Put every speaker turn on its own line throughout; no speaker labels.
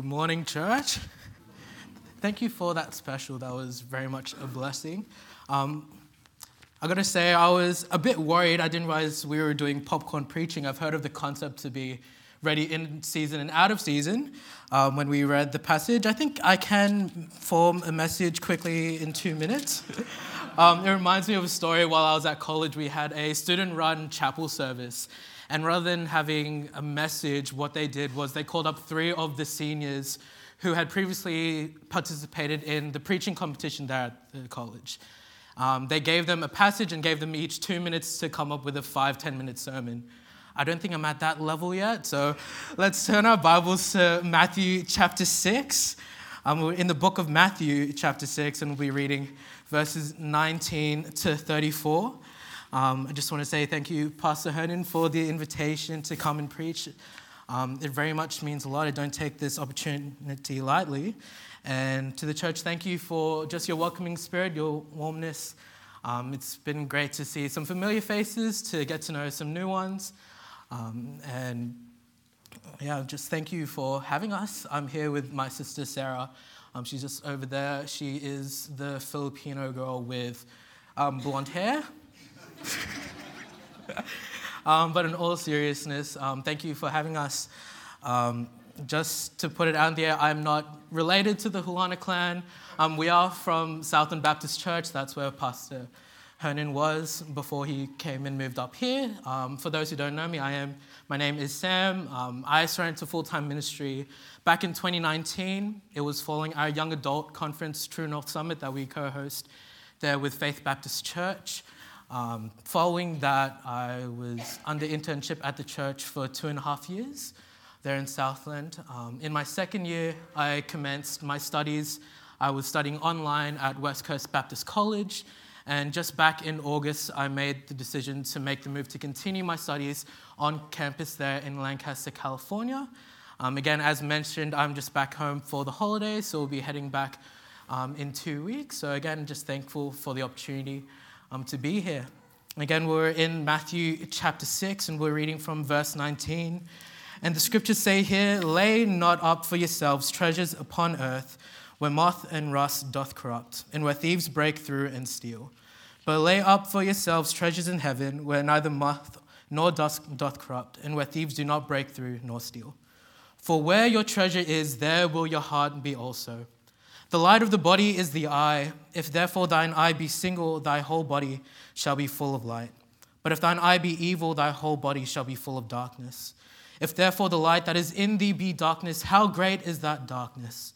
Good morning, church. Thank you for that special. That was very much a blessing. Um, I gotta say, I was a bit worried. I didn't realize we were doing popcorn preaching. I've heard of the concept to be ready in season and out of season. Um, when we read the passage, I think I can form a message quickly in two minutes. um, it reminds me of a story while I was at college. We had a student run chapel service. And rather than having a message, what they did was they called up three of the seniors who had previously participated in the preaching competition there at the college. Um, they gave them a passage and gave them each two minutes to come up with a five, 10 minute sermon. I don't think I'm at that level yet, so let's turn our Bibles to Matthew chapter 6. Um, we're in the book of Matthew chapter 6, and we'll be reading verses 19 to 34. Um, I just want to say thank you, Pastor Hernan, for the invitation to come and preach. Um, it very much means a lot. I don't take this opportunity lightly. And to the church, thank you for just your welcoming spirit, your warmness. Um, it's been great to see some familiar faces, to get to know some new ones. Um, and yeah, just thank you for having us. I'm here with my sister Sarah. Um, she's just over there. She is the Filipino girl with um, blonde hair. um, but in all seriousness, um, thank you for having us. Um, just to put it out there, I'm not related to the Hulana clan. Um, we are from Southern Baptist Church. That's where Pastor Hernan was before he came and moved up here. Um, for those who don't know me, I am. My name is Sam. Um, I started into full-time ministry back in 2019. It was following our young adult conference, True North Summit, that we co-host there with Faith Baptist Church. Um, following that, I was under internship at the church for two and a half years there in Southland. Um, in my second year, I commenced my studies. I was studying online at West Coast Baptist College. And just back in August, I made the decision to make the move to continue my studies on campus there in Lancaster, California. Um, again, as mentioned, I'm just back home for the holidays, so we'll be heading back um, in two weeks. So, again, just thankful for the opportunity um, to be here. Again, we're in Matthew chapter 6, and we're reading from verse 19. And the scriptures say here, Lay not up for yourselves treasures upon earth, where moth and rust doth corrupt, and where thieves break through and steal. But lay up for yourselves treasures in heaven, where neither moth nor dust doth corrupt, and where thieves do not break through nor steal. For where your treasure is, there will your heart be also. The light of the body is the eye. If therefore thine eye be single, thy whole body shall be full of light. But if thine eye be evil, thy whole body shall be full of darkness. If therefore the light that is in thee be darkness, how great is that darkness?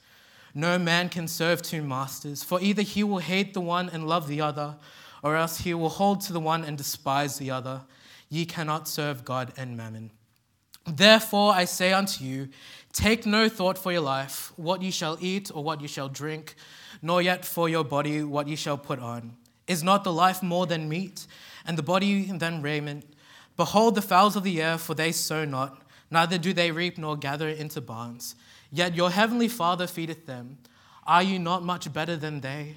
No man can serve two masters, for either he will hate the one and love the other, or else he will hold to the one and despise the other. Ye cannot serve God and mammon. Therefore I say unto you, Take no thought for your life, what ye shall eat or what ye shall drink, nor yet for your body what ye shall put on. Is not the life more than meat, and the body than raiment? Behold the fowls of the air, for they sow not, neither do they reap nor gather into barns. Yet your heavenly Father feedeth them. Are you not much better than they?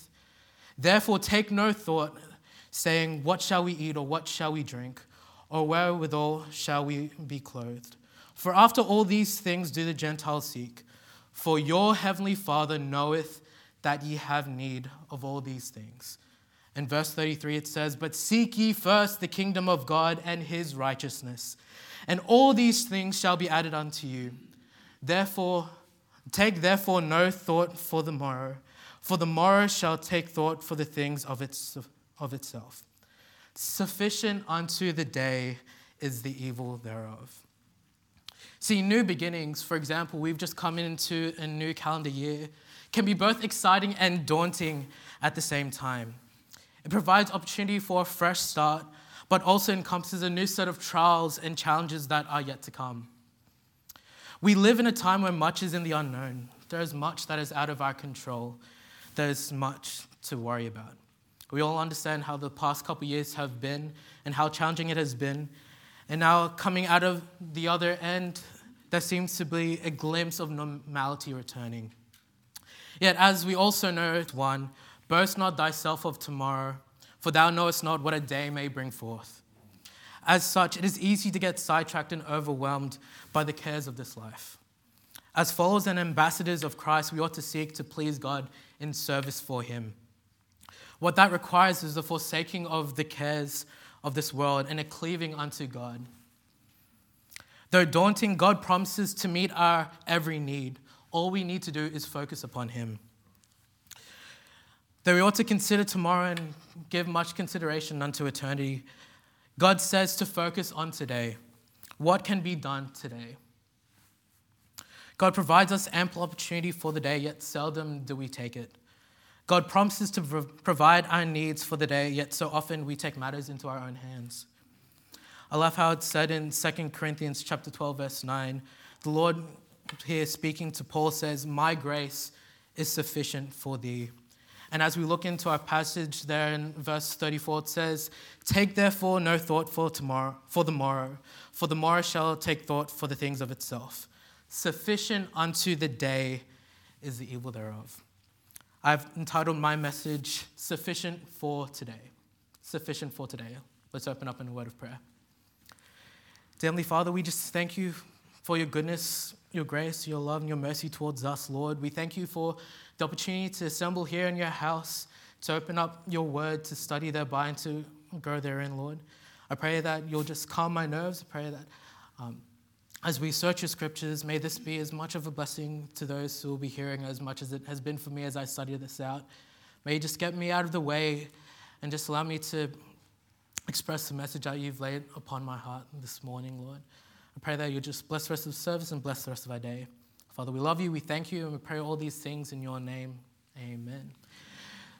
Therefore, take no thought, saying, What shall we eat, or what shall we drink, or wherewithal shall we be clothed? For after all these things do the Gentiles seek. For your heavenly Father knoweth that ye have need of all these things. In verse 33, it says, But seek ye first the kingdom of God and his righteousness, and all these things shall be added unto you. Therefore, take therefore no thought for the morrow, for the morrow shall take thought for the things of, its, of itself. Sufficient unto the day is the evil thereof. See, new beginnings, for example, we've just come into a new calendar year, can be both exciting and daunting at the same time. It provides opportunity for a fresh start, but also encompasses a new set of trials and challenges that are yet to come. We live in a time where much is in the unknown. There is much that is out of our control. There is much to worry about. We all understand how the past couple years have been and how challenging it has been. And now, coming out of the other end, there seems to be a glimpse of normality returning. Yet, as we also know, one, boast not thyself of tomorrow, for thou knowest not what a day may bring forth. As such, it is easy to get sidetracked and overwhelmed by the cares of this life. As followers and ambassadors of Christ, we ought to seek to please God in service for Him. What that requires is the forsaking of the cares of this world and a cleaving unto God. Though daunting, God promises to meet our every need. All we need to do is focus upon Him. Though we ought to consider tomorrow and give much consideration unto eternity, God says to focus on today. What can be done today? God provides us ample opportunity for the day, yet seldom do we take it. God promises to provide our needs for the day, yet so often we take matters into our own hands. I love how it's said in 2 Corinthians chapter 12, verse 9. The Lord here speaking to Paul says, My grace is sufficient for thee. And as we look into our passage there in verse 34, it says, Take therefore no thought for tomorrow, for the morrow, for the morrow shall take thought for the things of itself. Sufficient unto the day is the evil thereof. I've entitled my message, Sufficient for Today. Sufficient for today. Let's open up in a word of prayer. Heavenly Father, we just thank you for your goodness, your grace, your love, and your mercy towards us, Lord. We thank you for the opportunity to assemble here in your house, to open up your word, to study thereby, and to grow therein, Lord. I pray that you'll just calm my nerves. I pray that um, as we search your scriptures, may this be as much of a blessing to those who will be hearing as much as it has been for me as I study this out. May you just get me out of the way and just allow me to express the message that you've laid upon my heart this morning, Lord. I pray that you just bless the rest of the service and bless the rest of our day. Father, we love you, we thank you, and we pray all these things in your name. Amen.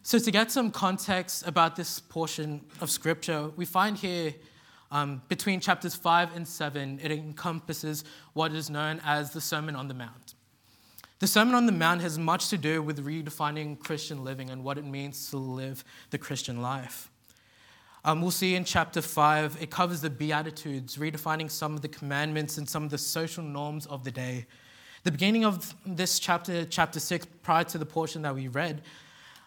So, to get some context about this portion of scripture, we find here um, between chapters 5 and 7, it encompasses what is known as the Sermon on the Mount. The Sermon on the Mount has much to do with redefining Christian living and what it means to live the Christian life. Um, we'll see in chapter 5, it covers the Beatitudes, redefining some of the commandments and some of the social norms of the day. The beginning of this chapter, chapter 6, prior to the portion that we read,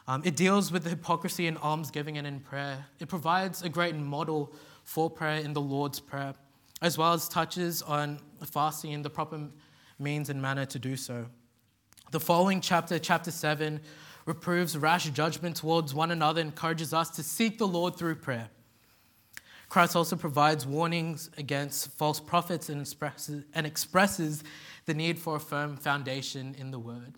um, it deals with the hypocrisy in almsgiving and in prayer. It provides a great model for prayer in the Lord's Prayer, as well as touches on fasting and the proper means and manner to do so. The following chapter, chapter 7, reproves rash judgment towards one another, encourages us to seek the Lord through prayer. Christ also provides warnings against false prophets and expresses, and expresses the need for a firm foundation in the Word.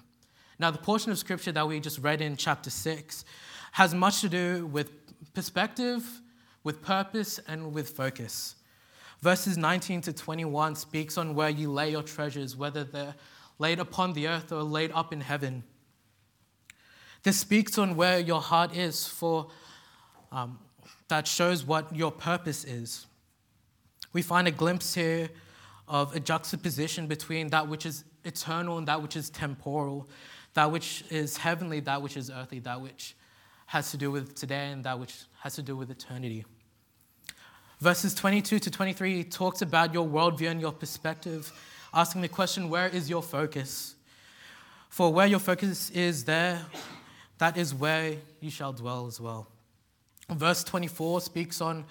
Now, the portion of Scripture that we just read in chapter 6 has much to do with perspective with purpose and with focus. Verses 19 to 21 speaks on where you lay your treasures, whether they're laid upon the earth or laid up in heaven. This speaks on where your heart is, for um, that shows what your purpose is. We find a glimpse here of a juxtaposition between that which is eternal and that which is temporal, that which is heavenly, that which is earthly, that which has to do with today and that which has to do with eternity. Verses 22 to 23 talks about your worldview and your perspective, asking the question, where is your focus? For where your focus is, there, that is where you shall dwell as well. Verse 24 speaks on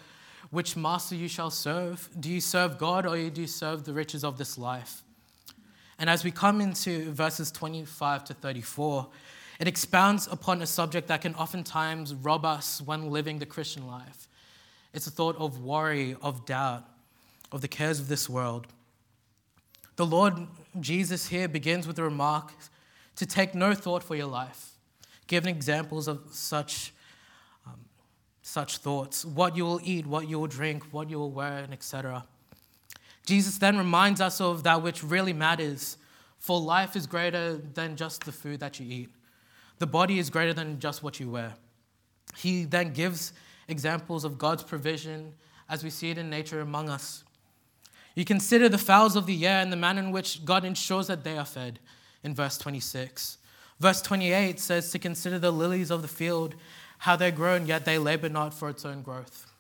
which master you shall serve. Do you serve God or do you serve the riches of this life? And as we come into verses 25 to 34, it expounds upon a subject that can oftentimes rob us when living the Christian life. It's a thought of worry, of doubt, of the cares of this world. The Lord Jesus here begins with the remark to take no thought for your life, giving examples of such, um, such thoughts what you will eat, what you will drink, what you will wear, and etc. Jesus then reminds us of that which really matters, for life is greater than just the food that you eat, the body is greater than just what you wear. He then gives examples of God's provision as we see it in nature among us. You consider the fowls of the air and the manner in which God ensures that they are fed, in verse 26. Verse 28 says to consider the lilies of the field, how they grow, and yet they labor not for its own growth.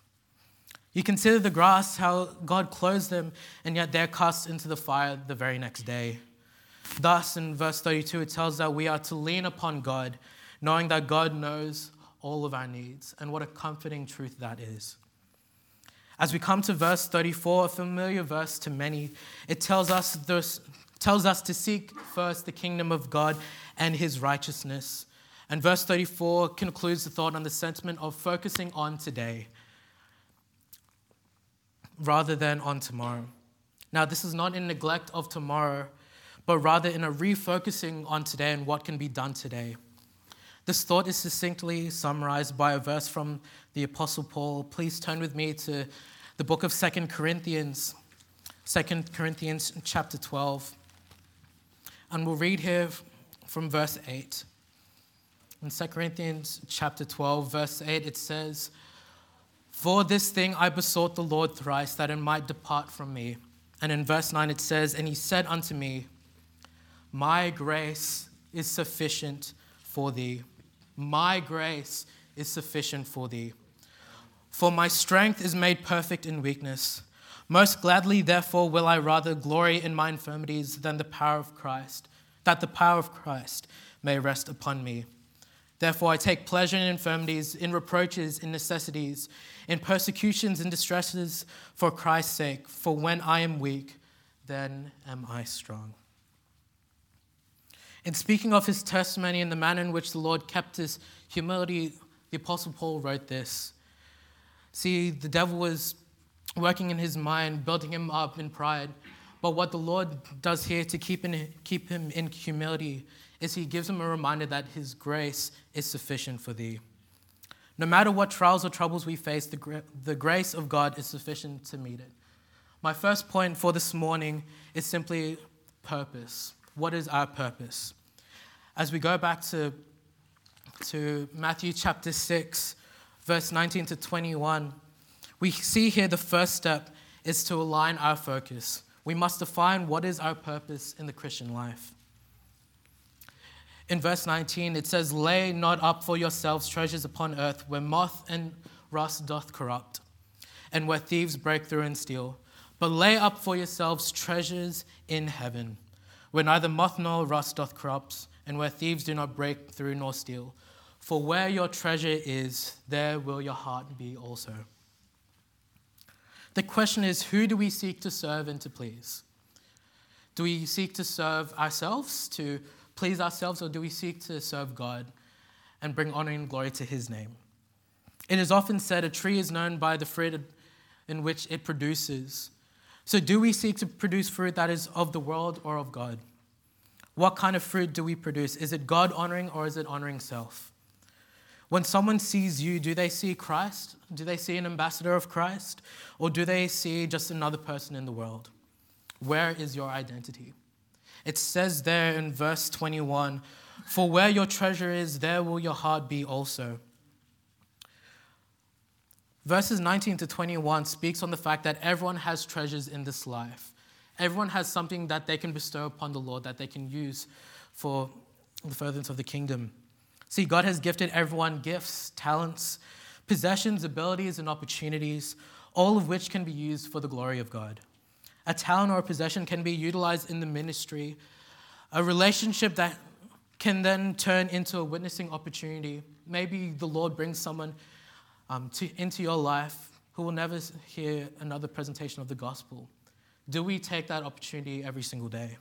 You consider the grass, how God clothes them, and yet they're cast into the fire the very next day. Thus, in verse 32, it tells that we are to lean upon God, knowing that God knows all of our needs. And what a comforting truth that is. As we come to verse 34, a familiar verse to many, it tells us, this, tells us to seek first the kingdom of God and his righteousness. And verse 34 concludes the thought on the sentiment of focusing on today rather than on tomorrow. Now, this is not in neglect of tomorrow, but rather in a refocusing on today and what can be done today. This thought is succinctly summarized by a verse from the Apostle Paul. Please turn with me to the book of Second Corinthians, Second Corinthians chapter 12. And we'll read here from verse 8. In 2 Corinthians chapter 12, verse 8, it says, For this thing I besought the Lord thrice that it might depart from me. And in verse 9 it says, And he said unto me, My grace is sufficient for thee my grace is sufficient for thee. For my strength is made perfect in weakness. Most gladly, therefore, will I rather glory in my infirmities than the power of Christ, that the power of Christ may rest upon me. Therefore, I take pleasure in infirmities, in reproaches, in necessities, in persecutions and distresses for Christ's sake. For when I am weak, then am I strong. In speaking of his testimony and the manner in which the Lord kept his humility, the Apostle Paul wrote this. See, the devil was working in his mind, building him up in pride. But what the Lord does here to keep, in, keep him in humility is he gives him a reminder that his grace is sufficient for thee. No matter what trials or troubles we face, the, the grace of God is sufficient to meet it. My first point for this morning is simply purpose. What is our purpose? As we go back to, to Matthew chapter 6, verse 19 to 21, we see here the first step is to align our focus. We must define what is our purpose in the Christian life. In verse 19, it says, Lay not up for yourselves treasures upon earth where moth and rust doth corrupt, and where thieves break through and steal, but lay up for yourselves treasures in heaven where neither moth nor rust doth corrupt, and where thieves do not break through nor steal. For where your treasure is, there will your heart be also. The question is who do we seek to serve and to please? Do we seek to serve ourselves, to please ourselves, or do we seek to serve God and bring honor and glory to His name? It is often said a tree is known by the fruit in which it produces. So, do we seek to produce fruit that is of the world or of God? What kind of fruit do we produce? Is it God honoring or is it honoring self? When someone sees you, do they see Christ? Do they see an ambassador of Christ? Or do they see just another person in the world? Where is your identity? It says there in verse 21 For where your treasure is, there will your heart be also. Verses 19 to 21 speaks on the fact that everyone has treasures in this life. Everyone has something that they can bestow upon the Lord that they can use for the furtherance of the kingdom. See, God has gifted everyone gifts, talents, possessions, abilities, and opportunities, all of which can be used for the glory of God. A talent or a possession can be utilized in the ministry, a relationship that can then turn into a witnessing opportunity. Maybe the Lord brings someone um, to, into your life who will never hear another presentation of the gospel? Do we take that opportunity every single day?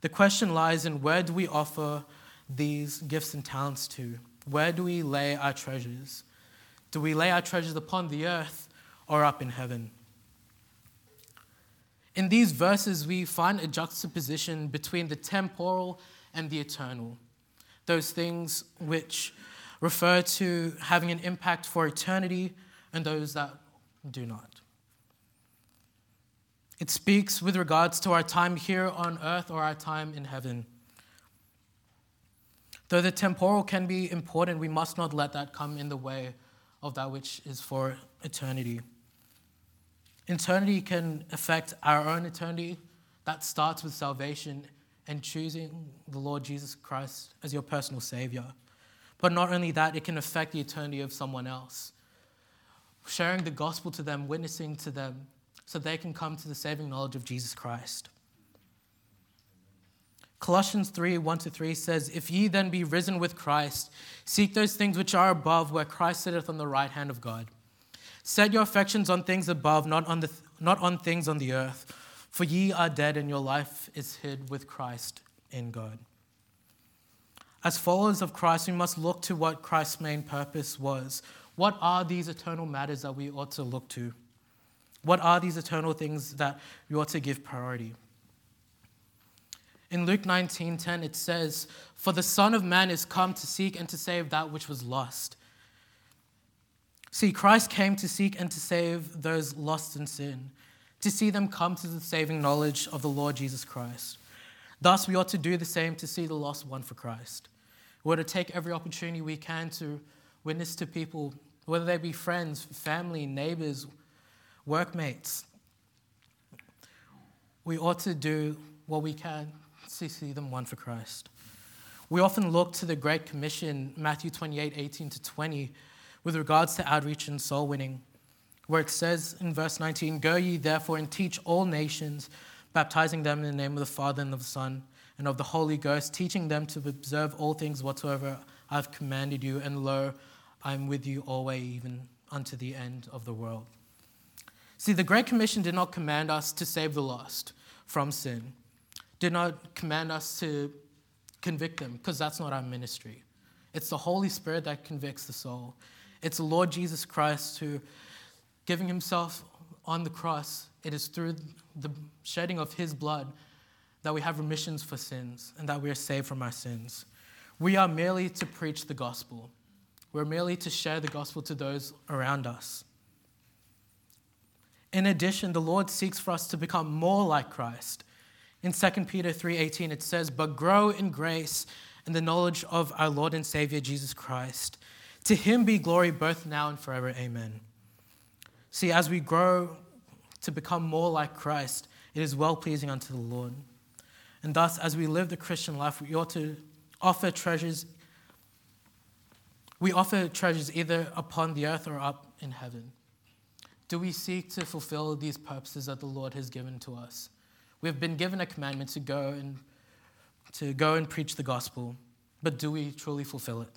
The question lies in where do we offer these gifts and talents to? Where do we lay our treasures? Do we lay our treasures upon the earth or up in heaven? In these verses, we find a juxtaposition between the temporal and the eternal, those things which refer to having an impact for eternity and those that do not. It speaks with regards to our time here on earth or our time in heaven. Though the temporal can be important, we must not let that come in the way of that which is for eternity. Eternity can affect our own eternity. That starts with salvation and choosing the Lord Jesus Christ as your personal Savior. But not only that, it can affect the eternity of someone else. Sharing the gospel to them, witnessing to them, so they can come to the saving knowledge of Jesus Christ. Colossians 3 1 to 3 says, If ye then be risen with Christ, seek those things which are above, where Christ sitteth on the right hand of God. Set your affections on things above, not on, the, not on things on the earth. For ye are dead, and your life is hid with Christ in God. As followers of Christ, we must look to what Christ's main purpose was. What are these eternal matters that we ought to look to? What are these eternal things that we ought to give priority? In Luke 19:10 it says, "For the Son of Man is come to seek and to save that which was lost." See, Christ came to seek and to save those lost in sin, to see them come to the saving knowledge of the Lord Jesus Christ. Thus, we ought to do the same to see the lost one for Christ. We ought to take every opportunity we can to witness to people, whether they be friends, family, neighbors, workmates. We ought to do what we can to see them won for Christ. We often look to the Great Commission, Matthew 28 18 to 20, with regards to outreach and soul winning, where it says in verse 19, Go ye therefore and teach all nations, baptizing them in the name of the Father and of the Son and of the Holy Ghost, teaching them to observe all things whatsoever I have commanded you, and lo, I am with you always, even unto the end of the world. See, the Great Commission did not command us to save the lost from sin did not command us to convict them, because that's not our ministry. It's the Holy Spirit that convicts the soul. It's the Lord Jesus Christ who, giving himself on the cross, it is through the shedding of his blood that we have remissions for sins and that we are saved from our sins. We are merely to preach the gospel. We're merely to share the gospel to those around us. In addition, the Lord seeks for us to become more like Christ in 2 Peter 3:18 it says, "But grow in grace and the knowledge of our Lord and Savior Jesus Christ. To him be glory both now and forever. Amen." See, as we grow to become more like Christ, it is well pleasing unto the Lord. And thus, as we live the Christian life, we ought to offer treasures. We offer treasures either upon the earth or up in heaven. Do we seek to fulfill these purposes that the Lord has given to us? We've been given a commandment to go and to go and preach the gospel, but do we truly fulfill it?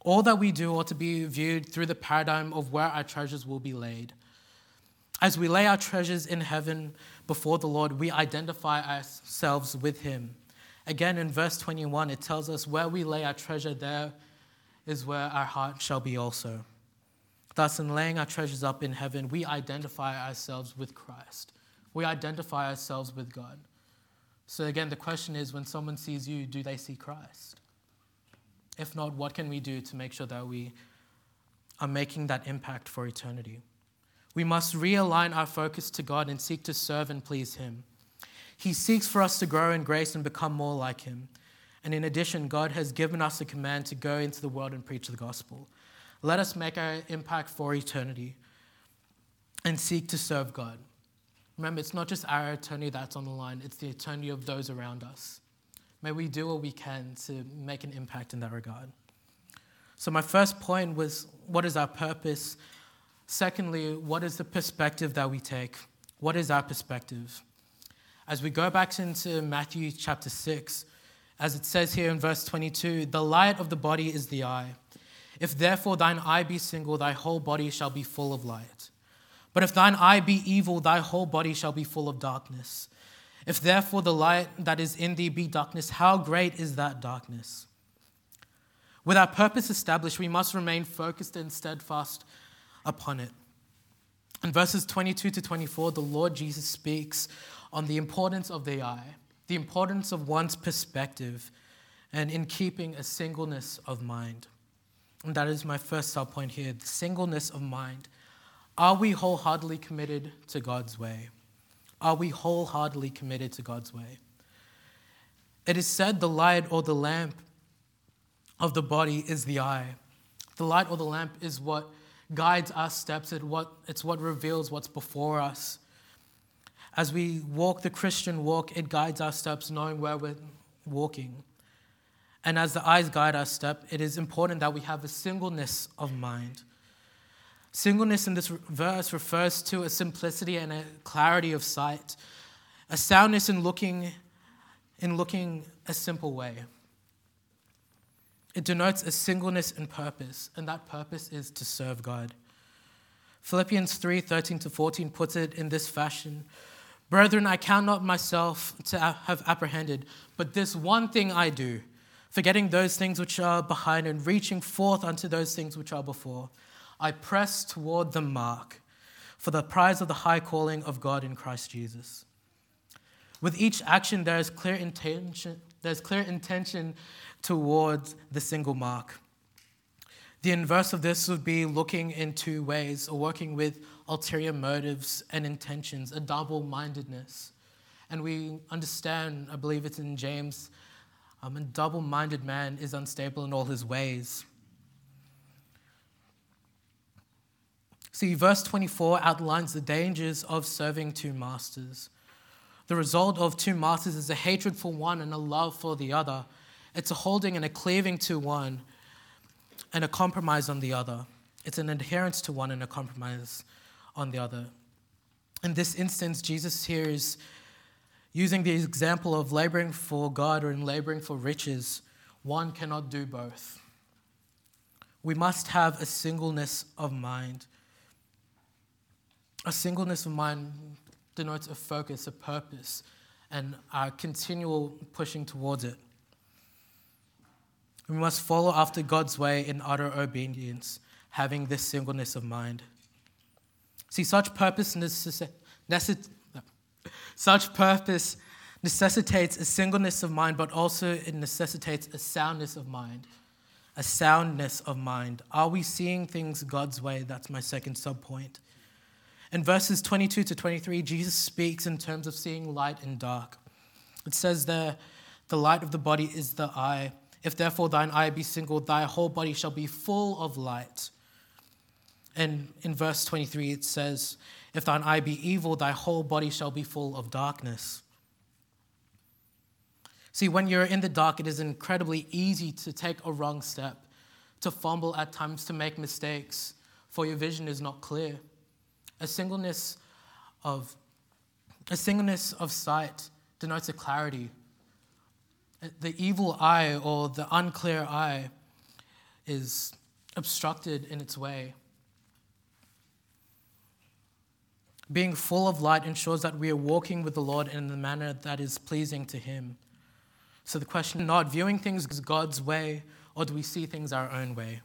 All that we do ought to be viewed through the paradigm of where our treasures will be laid. As we lay our treasures in heaven before the Lord, we identify ourselves with Him. Again, in verse 21, it tells us, Where we lay our treasure, there is where our heart shall be also. Thus, in laying our treasures up in heaven, we identify ourselves with Christ we identify ourselves with God. So, again, the question is when someone sees you, do they see Christ? If not, what can we do to make sure that we are making that impact for eternity? We must realign our focus to God and seek to serve and please Him. He seeks for us to grow in grace and become more like Him. And in addition, God has given us a command to go into the world and preach the gospel. Let us make our impact for eternity and seek to serve God. Remember, it's not just our eternity that's on the line, it's the eternity of those around us. May we do what we can to make an impact in that regard. So, my first point was what is our purpose? Secondly, what is the perspective that we take? What is our perspective? As we go back into Matthew chapter 6, as it says here in verse 22, the light of the body is the eye. If therefore thine eye be single, thy whole body shall be full of light. But if thine eye be evil, thy whole body shall be full of darkness. If therefore the light that is in thee be darkness, how great is that darkness? With our purpose established, we must remain focused and steadfast upon it. In verses 22 to 24, the Lord Jesus speaks on the importance of the eye, the importance of one's perspective, and in keeping a singleness of mind. And that is my first subpoint here the singleness of mind. Are we wholeheartedly committed to God's way? Are we wholeheartedly committed to God's way? It is said the light or the lamp of the body is the eye. The light or the lamp is what guides our steps, it what, it's what reveals what's before us. As we walk the Christian walk, it guides our steps, knowing where we're walking. And as the eyes guide our step, it is important that we have a singleness of mind. Singleness in this verse refers to a simplicity and a clarity of sight, a soundness in looking, in looking a simple way. It denotes a singleness in purpose, and that purpose is to serve God. Philippians 3 13 to 14 puts it in this fashion Brethren, I count not myself to have apprehended, but this one thing I do, forgetting those things which are behind and reaching forth unto those things which are before. I press toward the mark for the prize of the high calling of God in Christ Jesus. With each action, there is clear intention, there's clear intention towards the single mark. The inverse of this would be looking in two ways or working with ulterior motives and intentions, a double mindedness. And we understand, I believe it's in James, um, a double minded man is unstable in all his ways. See, verse 24 outlines the dangers of serving two masters. The result of two masters is a hatred for one and a love for the other. It's a holding and a cleaving to one and a compromise on the other. It's an adherence to one and a compromise on the other. In this instance, Jesus here is using the example of laboring for God or in laboring for riches. One cannot do both. We must have a singleness of mind. A singleness of mind denotes a focus, a purpose, and our continual pushing towards it. We must follow after God's way in utter obedience, having this singleness of mind. See, such purpose, necess- such purpose necessitates a singleness of mind, but also it necessitates a soundness of mind. A soundness of mind. Are we seeing things God's way? That's my second subpoint. In verses 22 to 23, Jesus speaks in terms of seeing light and dark. It says there, the light of the body is the eye. If therefore thine eye be single, thy whole body shall be full of light. And in verse 23, it says, If thine eye be evil, thy whole body shall be full of darkness. See, when you're in the dark, it is incredibly easy to take a wrong step, to fumble at times, to make mistakes, for your vision is not clear. A singleness of, a singleness of sight denotes a clarity. The evil eye or the unclear eye is obstructed in its way. Being full of light ensures that we are walking with the Lord in the manner that is pleasing to Him. So the question not viewing things God's way, or do we see things our own way?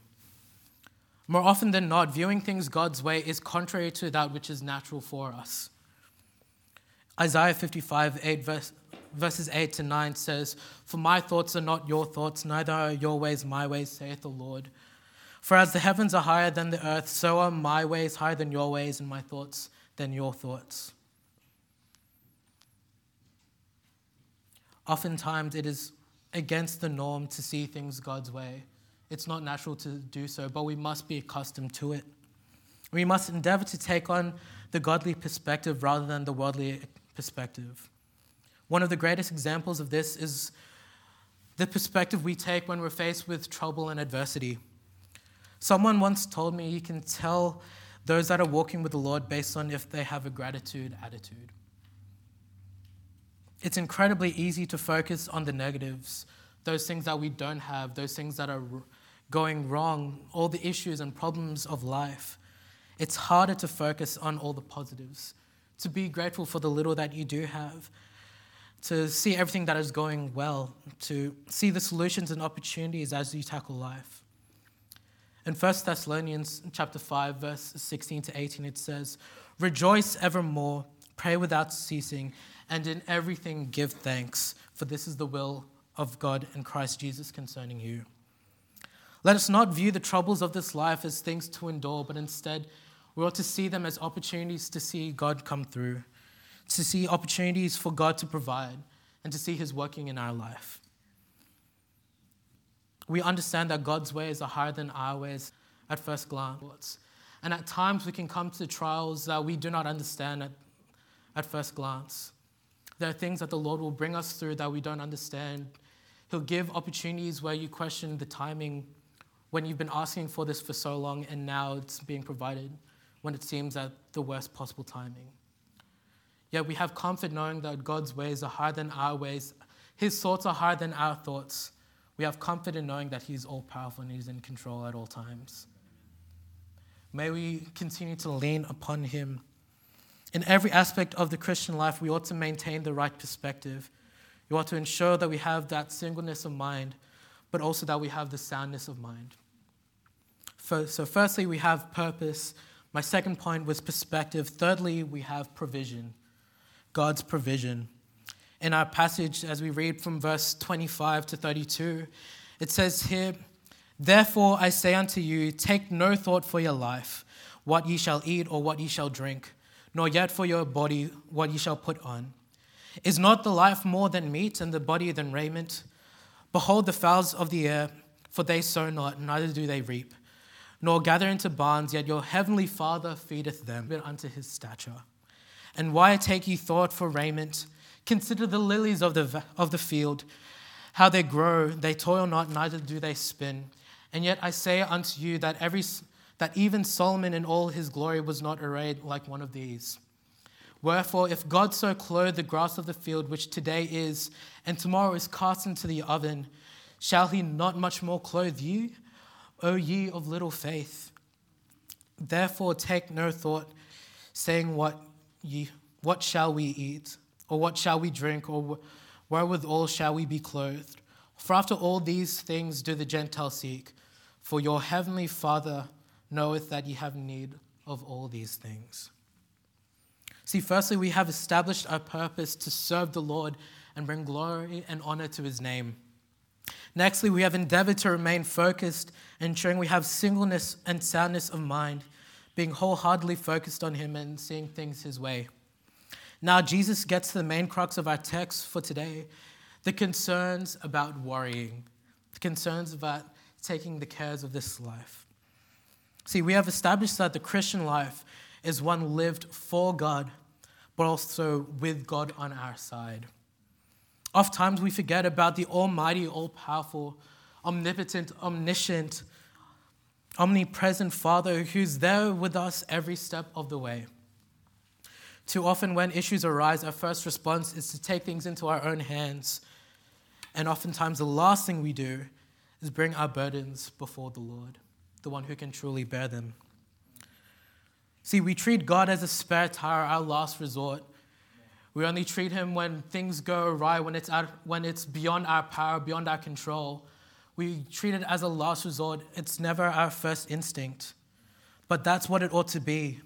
More often than not, viewing things God's way is contrary to that which is natural for us. Isaiah 55, 8, verse, verses 8 to 9 says, For my thoughts are not your thoughts, neither are your ways my ways, saith the Lord. For as the heavens are higher than the earth, so are my ways higher than your ways, and my thoughts than your thoughts. Oftentimes, it is against the norm to see things God's way. It's not natural to do so, but we must be accustomed to it. We must endeavor to take on the godly perspective rather than the worldly perspective. One of the greatest examples of this is the perspective we take when we're faced with trouble and adversity. Someone once told me you can tell those that are walking with the Lord based on if they have a gratitude attitude. It's incredibly easy to focus on the negatives, those things that we don't have, those things that are going wrong, all the issues and problems of life. It's harder to focus on all the positives, to be grateful for the little that you do have, to see everything that is going well, to see the solutions and opportunities as you tackle life. In 1 Thessalonians chapter 5 verse 16 to 18 it says, "Rejoice evermore, pray without ceasing, and in everything give thanks, for this is the will of God in Christ Jesus concerning you." Let us not view the troubles of this life as things to endure, but instead we ought to see them as opportunities to see God come through, to see opportunities for God to provide, and to see His working in our life we understand that God's ways are higher than our ways at first glance. And at times we can come to trials that we do not understand at, at first glance. There are things that the Lord will bring us through that we don't understand. He'll give opportunities where you question the timing when you've been asking for this for so long and now it's being provided when it seems at the worst possible timing. Yet we have comfort knowing that God's ways are higher than our ways, His thoughts are higher than our thoughts. We have comfort in knowing that He's all powerful and He's in control at all times. May we continue to lean upon Him. In every aspect of the Christian life, we ought to maintain the right perspective. We ought to ensure that we have that singleness of mind, but also that we have the soundness of mind. So, firstly, we have purpose. My second point was perspective. Thirdly, we have provision, God's provision. In our passage, as we read from verse 25 to 32, it says here, Therefore I say unto you, take no thought for your life, what ye shall eat or what ye shall drink, nor yet for your body, what ye shall put on. Is not the life more than meat, and the body than raiment? Behold the fowls of the air, for they sow not, neither do they reap nor gather into barns, yet your heavenly Father feedeth them unto his stature. And why take ye thought for raiment? Consider the lilies of the, of the field, how they grow, they toil not, neither do they spin. And yet I say unto you that, every, that even Solomon in all his glory was not arrayed like one of these. Wherefore, if God so clothe the grass of the field, which today is, and tomorrow is cast into the oven, shall he not much more clothe you? O ye of little faith. Therefore take no thought, saying, What, ye, what shall we eat? Or what shall we drink? Or wherewithal shall we be clothed? For after all these things do the Gentiles seek. For your heavenly Father knoweth that ye have need of all these things. See, firstly, we have established our purpose to serve the Lord and bring glory and honor to his name. Nextly, we have endeavored to remain focused, ensuring we have singleness and soundness of mind, being wholeheartedly focused on Him and seeing things His way. Now, Jesus gets to the main crux of our text for today the concerns about worrying, the concerns about taking the cares of this life. See, we have established that the Christian life is one lived for God, but also with God on our side. Oftentimes we forget about the almighty, all powerful, omnipotent, omniscient, omnipresent Father who's there with us every step of the way. Too often, when issues arise, our first response is to take things into our own hands. And oftentimes, the last thing we do is bring our burdens before the Lord, the one who can truly bear them. See, we treat God as a spare tire, our last resort, we only treat him when things go awry, when it's, out, when it's beyond our power, beyond our control. We treat it as a last resort. It's never our first instinct. But that's what it ought to be.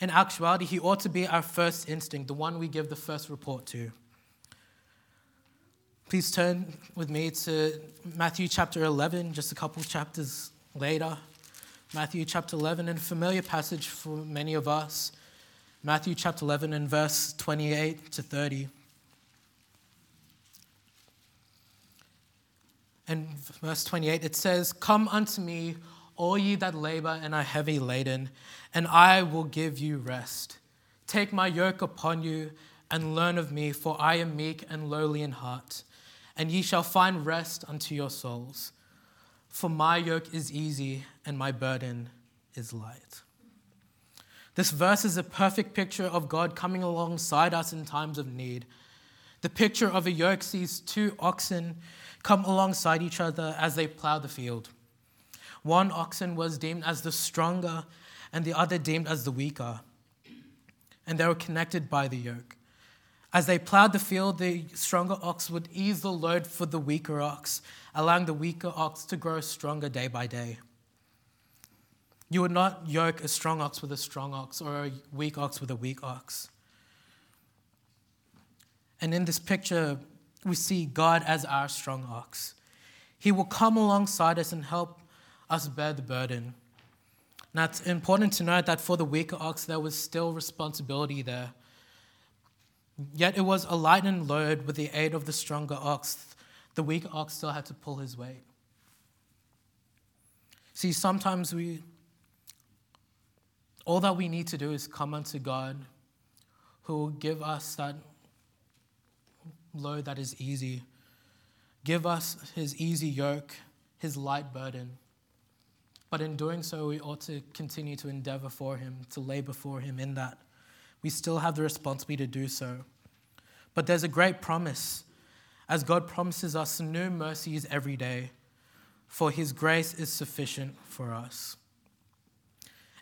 In actuality, he ought to be our first instinct, the one we give the first report to. Please turn with me to Matthew chapter 11, just a couple chapters later. Matthew chapter 11, and a familiar passage for many of us. Matthew chapter 11 and verse 28 to 30. And verse 28, it says, Come unto me, all ye that labor and are heavy laden, and I will give you rest. Take my yoke upon you and learn of me, for I am meek and lowly in heart, and ye shall find rest unto your souls. For my yoke is easy and my burden is light. This verse is a perfect picture of God coming alongside us in times of need. The picture of a yoke sees two oxen come alongside each other as they plow the field. One oxen was deemed as the stronger, and the other deemed as the weaker. And they were connected by the yoke. As they plowed the field, the stronger ox would ease the load for the weaker ox, allowing the weaker ox to grow stronger day by day. You would not yoke a strong ox with a strong ox or a weak ox with a weak ox. And in this picture, we see God as our strong ox. He will come alongside us and help us bear the burden. Now, it's important to note that for the weaker ox, there was still responsibility there. Yet it was a lightened load with the aid of the stronger ox. The weaker ox still had to pull his weight. See, sometimes we All that we need to do is come unto God, who will give us that load that is easy, give us his easy yoke, his light burden. But in doing so, we ought to continue to endeavor for him, to labor for him in that. We still have the responsibility to do so. But there's a great promise, as God promises us new mercies every day, for his grace is sufficient for us.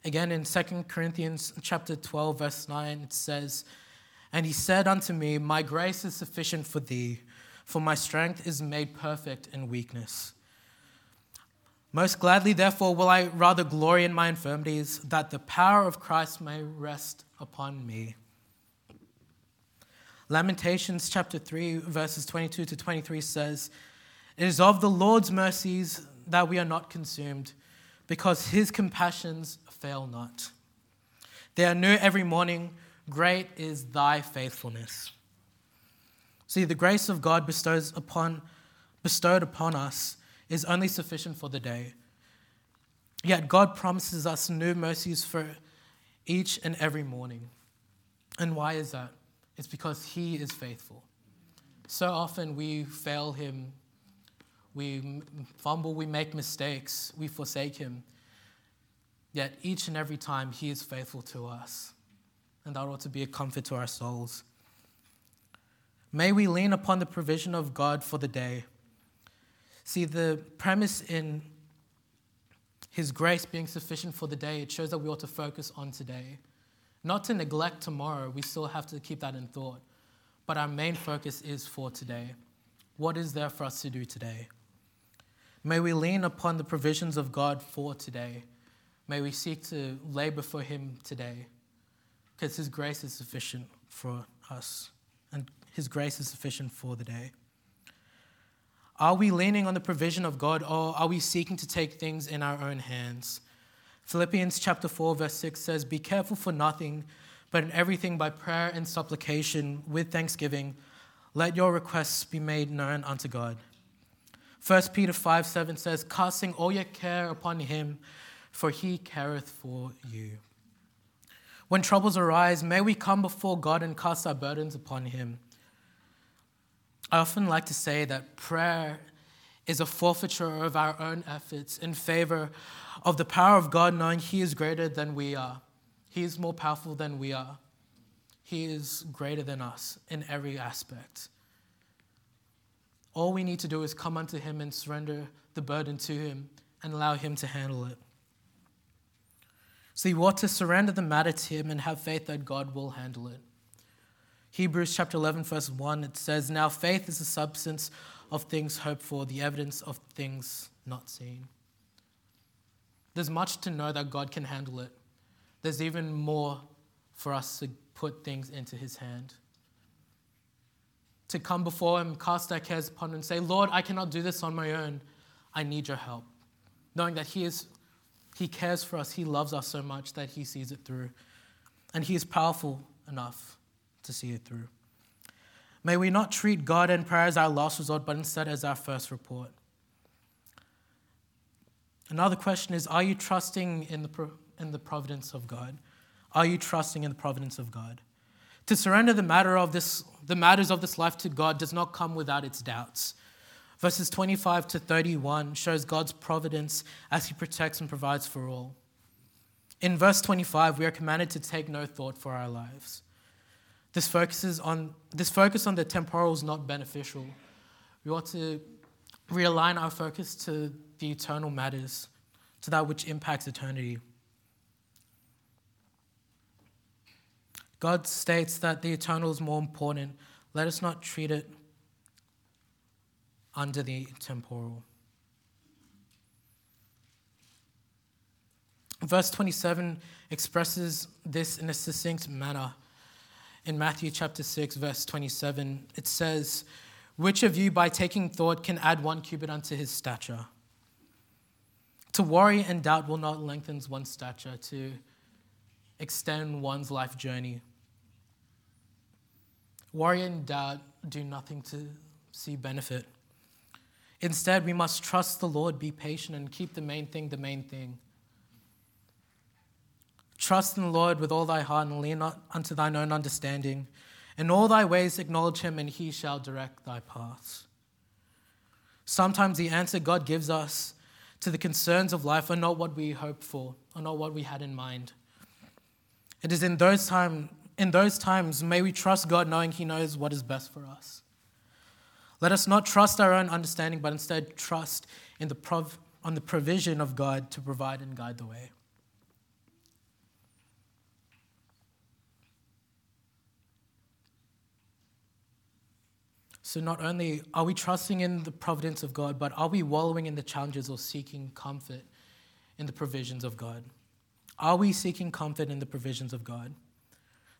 Again, in 2 Corinthians chapter 12, verse 9, it says, And he said unto me, My grace is sufficient for thee, for my strength is made perfect in weakness. Most gladly, therefore, will I rather glory in my infirmities, that the power of Christ may rest upon me. Lamentations chapter 3, verses 22 to 23 says, It is of the Lord's mercies that we are not consumed, because his compassions fail not. They are new every morning. Great is thy faithfulness. See, the grace of God bestows upon, bestowed upon us is only sufficient for the day. Yet God promises us new mercies for each and every morning. And why is that? It's because He is faithful. So often we fail Him, we fumble, we make mistakes, we forsake Him. Yet each and every time He is faithful to us. And that ought to be a comfort to our souls. May we lean upon the provision of God for the day. See, the premise in His grace being sufficient for the day, it shows that we ought to focus on today. Not to neglect tomorrow, we still have to keep that in thought. But our main focus is for today. What is there for us to do today? May we lean upon the provisions of God for today. May we seek to labor for Him today, because His grace is sufficient for us, and His grace is sufficient for the day. Are we leaning on the provision of God, or are we seeking to take things in our own hands? Philippians chapter 4, verse 6 says, Be careful for nothing, but in everything by prayer and supplication with thanksgiving, let your requests be made known unto God. 1 Peter 5 7 says, Casting all your care upon him, for he careth for you. When troubles arise, may we come before God and cast our burdens upon him. I often like to say that prayer is a forfeiture of our own efforts in favor of the power of God, knowing He is greater than we are. He is more powerful than we are. He is greater than us in every aspect. All we need to do is come unto Him and surrender the burden to Him and allow Him to handle it. So you ought to surrender the matter to Him and have faith that God will handle it. Hebrews chapter 11, verse 1, it says, Now faith is the substance of things hoped for, the evidence of things not seen. There's much to know that God can handle it. There's even more for us to put things into His hand. To come before Him, cast our cares upon Him, and say, Lord, I cannot do this on my own. I need your help. Knowing that He is he cares for us. He loves us so much that he sees it through. And he is powerful enough to see it through. May we not treat God and prayer as our last resort, but instead as our first report. Another question is Are you trusting in the, in the providence of God? Are you trusting in the providence of God? To surrender the, matter of this, the matters of this life to God does not come without its doubts. Verses 25 to 31 shows God's providence as he protects and provides for all. In verse 25, we are commanded to take no thought for our lives. This, focuses on, this focus on the temporal is not beneficial. We ought to realign our focus to the eternal matters, to that which impacts eternity. God states that the eternal is more important. Let us not treat it under the temporal. Verse 27 expresses this in a succinct manner. In Matthew chapter 6, verse 27, it says, Which of you, by taking thought, can add one cubit unto his stature? To worry and doubt will not lengthen one's stature, to extend one's life journey. Worry and doubt do nothing to see benefit. Instead, we must trust the Lord, be patient, and keep the main thing the main thing. Trust in the Lord with all thy heart and lean not unto thine own understanding. In all thy ways acknowledge him, and he shall direct thy paths. Sometimes the answer God gives us to the concerns of life are not what we hoped for, or not what we had in mind. It is in those, time, in those times, may we trust God knowing He knows what is best for us. Let us not trust our own understanding, but instead trust in the prov- on the provision of God to provide and guide the way. So, not only are we trusting in the providence of God, but are we wallowing in the challenges or seeking comfort in the provisions of God? Are we seeking comfort in the provisions of God?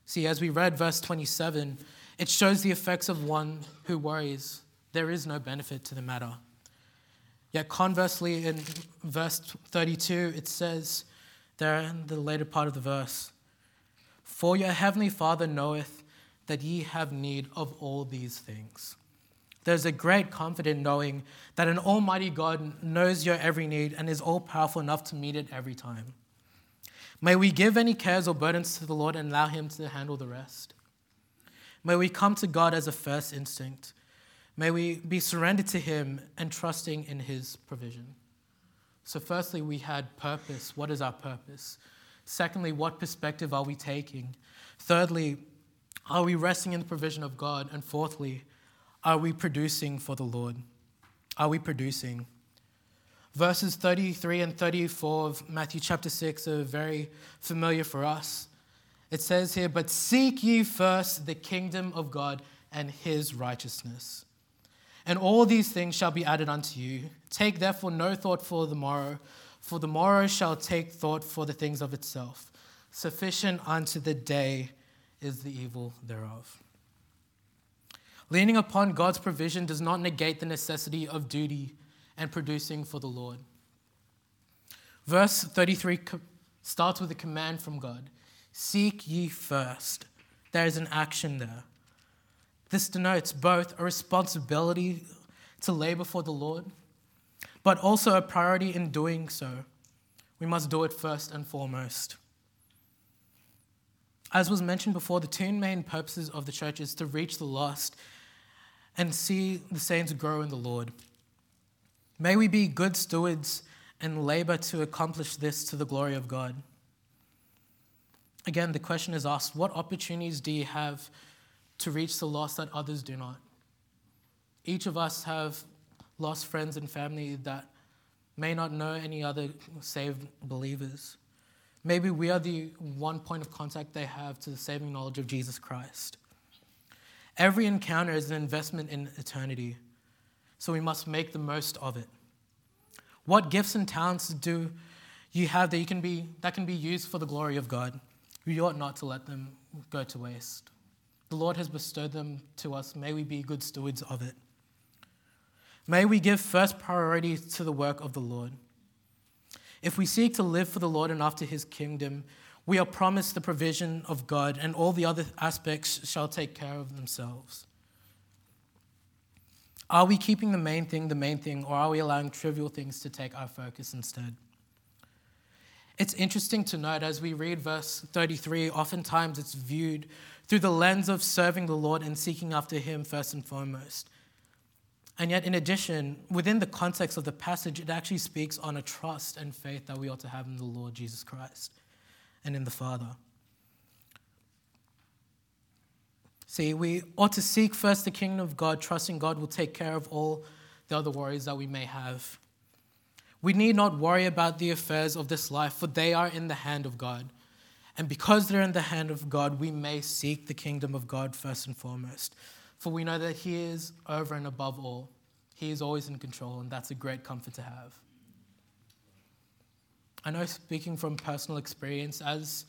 See, as we read verse 27, it shows the effects of one who worries. There is no benefit to the matter. Yet, conversely, in verse 32, it says, there in the later part of the verse, For your heavenly Father knoweth that ye have need of all these things. There's a great comfort in knowing that an almighty God knows your every need and is all powerful enough to meet it every time. May we give any cares or burdens to the Lord and allow Him to handle the rest. May we come to God as a first instinct. May we be surrendered to Him and trusting in His provision. So, firstly, we had purpose. What is our purpose? Secondly, what perspective are we taking? Thirdly, are we resting in the provision of God? And fourthly, are we producing for the Lord? Are we producing? Verses 33 and 34 of Matthew chapter 6 are very familiar for us. It says here, But seek ye first the kingdom of God and his righteousness. And all these things shall be added unto you. Take therefore no thought for the morrow, for the morrow shall take thought for the things of itself. Sufficient unto the day is the evil thereof. Leaning upon God's provision does not negate the necessity of duty and producing for the Lord. Verse 33 starts with a command from God Seek ye first. There is an action there. This denotes both a responsibility to labor for the Lord, but also a priority in doing so. We must do it first and foremost. As was mentioned before, the two main purposes of the church is to reach the lost and see the saints grow in the Lord. May we be good stewards and labor to accomplish this to the glory of God. Again, the question is asked what opportunities do you have to reach the lost that others do not? Each of us have lost friends and family that may not know any other saved believers. Maybe we are the one point of contact they have to the saving knowledge of Jesus Christ. Every encounter is an investment in eternity, so we must make the most of it. What gifts and talents do you have that, you can be, that can be used for the glory of God? We ought not to let them go to waste. The Lord has bestowed them to us. May we be good stewards of it. May we give first priority to the work of the Lord. If we seek to live for the Lord and after his kingdom, we are promised the provision of God, and all the other aspects shall take care of themselves. Are we keeping the main thing the main thing, or are we allowing trivial things to take our focus instead? It's interesting to note as we read verse 33, oftentimes it's viewed through the lens of serving the Lord and seeking after Him first and foremost. And yet, in addition, within the context of the passage, it actually speaks on a trust and faith that we ought to have in the Lord Jesus Christ and in the Father. See, we ought to seek first the kingdom of God, trusting God will take care of all the other worries that we may have. We need not worry about the affairs of this life, for they are in the hand of God. And because they're in the hand of God, we may seek the kingdom of God first and foremost for we know that He is over and above all. He is always in control, and that's a great comfort to have. I know, speaking from personal experience, as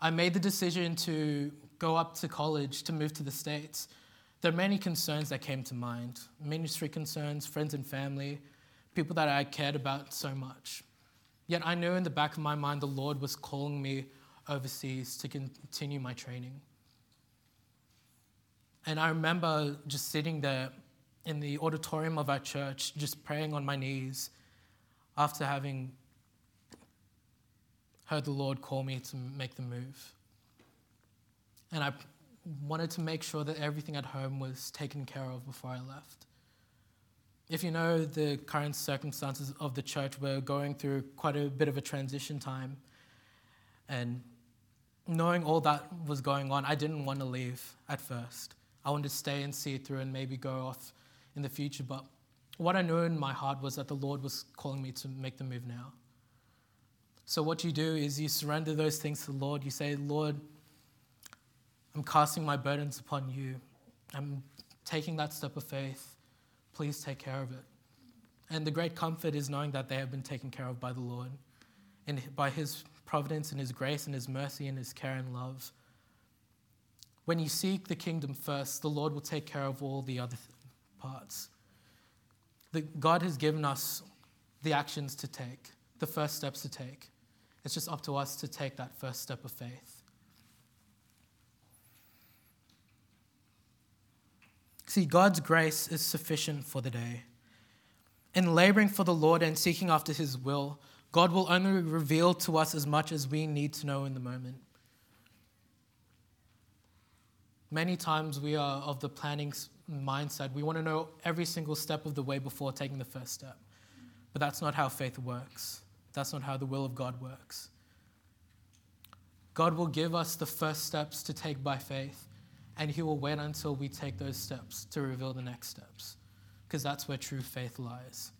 I made the decision to go up to college, to move to the States, there are many concerns that came to mind ministry concerns, friends and family, people that I cared about so much. Yet I knew in the back of my mind the Lord was calling me overseas to continue my training. And I remember just sitting there in the auditorium of our church, just praying on my knees after having heard the Lord call me to make the move. And I wanted to make sure that everything at home was taken care of before I left. If you know the current circumstances of the church, we're going through quite a bit of a transition time. And knowing all that was going on, I didn't want to leave at first. I wanted to stay and see it through and maybe go off in the future. But what I knew in my heart was that the Lord was calling me to make the move now. So, what you do is you surrender those things to the Lord. You say, Lord, I'm casting my burdens upon you. I'm taking that step of faith. Please take care of it. And the great comfort is knowing that they have been taken care of by the Lord and by His providence and His grace and His mercy and His care and love. When you seek the kingdom first, the Lord will take care of all the other parts. God has given us the actions to take, the first steps to take. It's just up to us to take that first step of faith. See, God's grace is sufficient for the day. In laboring for the Lord and seeking after His will, God will only reveal to us as much as we need to know in the moment. Many times we are of the planning mindset. We want to know every single step of the way before taking the first step. But that's not how faith works. That's not how the will of God works. God will give us the first steps to take by faith, and He will wait until we take those steps to reveal the next steps, because that's where true faith lies.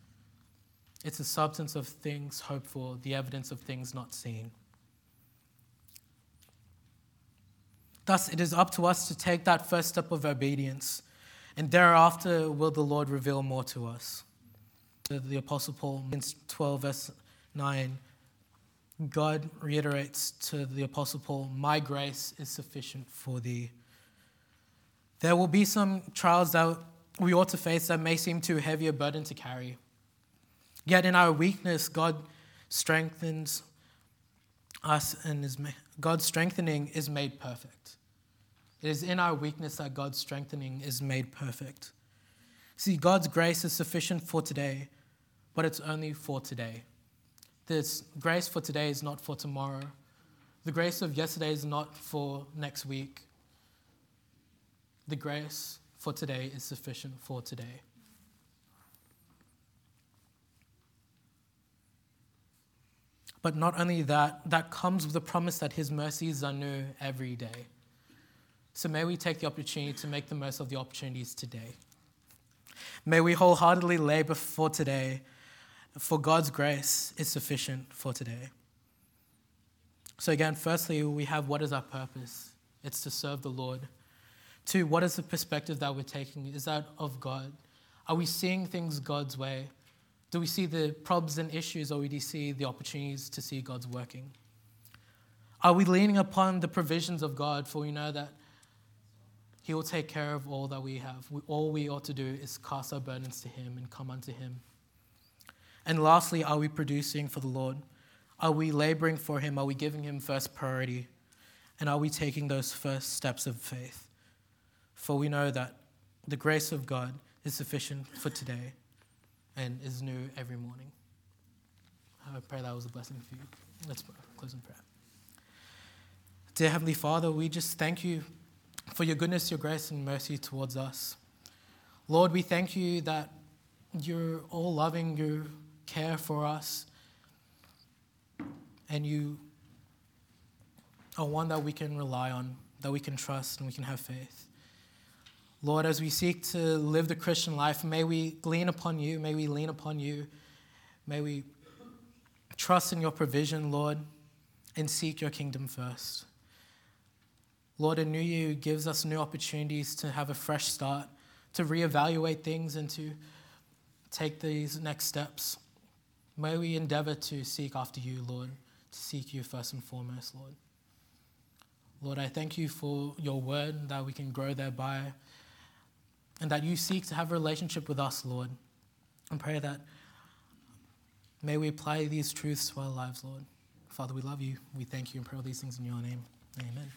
It's the substance of things hoped for, the evidence of things not seen. Thus, it is up to us to take that first step of obedience, and thereafter will the Lord reveal more to us. The Apostle Paul in 12, verse 9, God reiterates to the Apostle Paul, My grace is sufficient for thee. There will be some trials that we ought to face that may seem too heavy a burden to carry. Yet in our weakness, God strengthens us, and is God's strengthening is made perfect. It is in our weakness that God's strengthening is made perfect. See, God's grace is sufficient for today, but it's only for today. This grace for today is not for tomorrow. The grace of yesterday is not for next week. The grace for today is sufficient for today. But not only that, that comes with the promise that His mercies are new every day. So may we take the opportunity to make the most of the opportunities today. May we wholeheartedly labor for today, for God's grace is sufficient for today. So, again, firstly, we have what is our purpose? It's to serve the Lord. Two, what is the perspective that we're taking? Is that of God? Are we seeing things God's way? Do we see the problems and issues, or do we see the opportunities to see God's working? Are we leaning upon the provisions of God, for we know that He will take care of all that we have? All we ought to do is cast our burdens to Him and come unto Him. And lastly, are we producing for the Lord? Are we laboring for Him? Are we giving Him first priority? And are we taking those first steps of faith? For we know that the grace of God is sufficient for today and is new every morning. I pray that was a blessing for you. Let's close in prayer. Dear Heavenly Father, we just thank you for your goodness, your grace, and mercy towards us. Lord, we thank you that you're all loving, you care for us, and you are one that we can rely on, that we can trust, and we can have faith. Lord, as we seek to live the Christian life, may we lean upon you. May we lean upon you. May we trust in your provision, Lord, and seek your kingdom first. Lord, a new year gives us new opportunities to have a fresh start, to reevaluate things, and to take these next steps. May we endeavor to seek after you, Lord, to seek you first and foremost, Lord. Lord, I thank you for your word that we can grow thereby and that you seek to have a relationship with us, Lord. And pray that may we apply these truths to our lives, Lord. Father, we love you. We thank you and pray all these things in your name. Amen.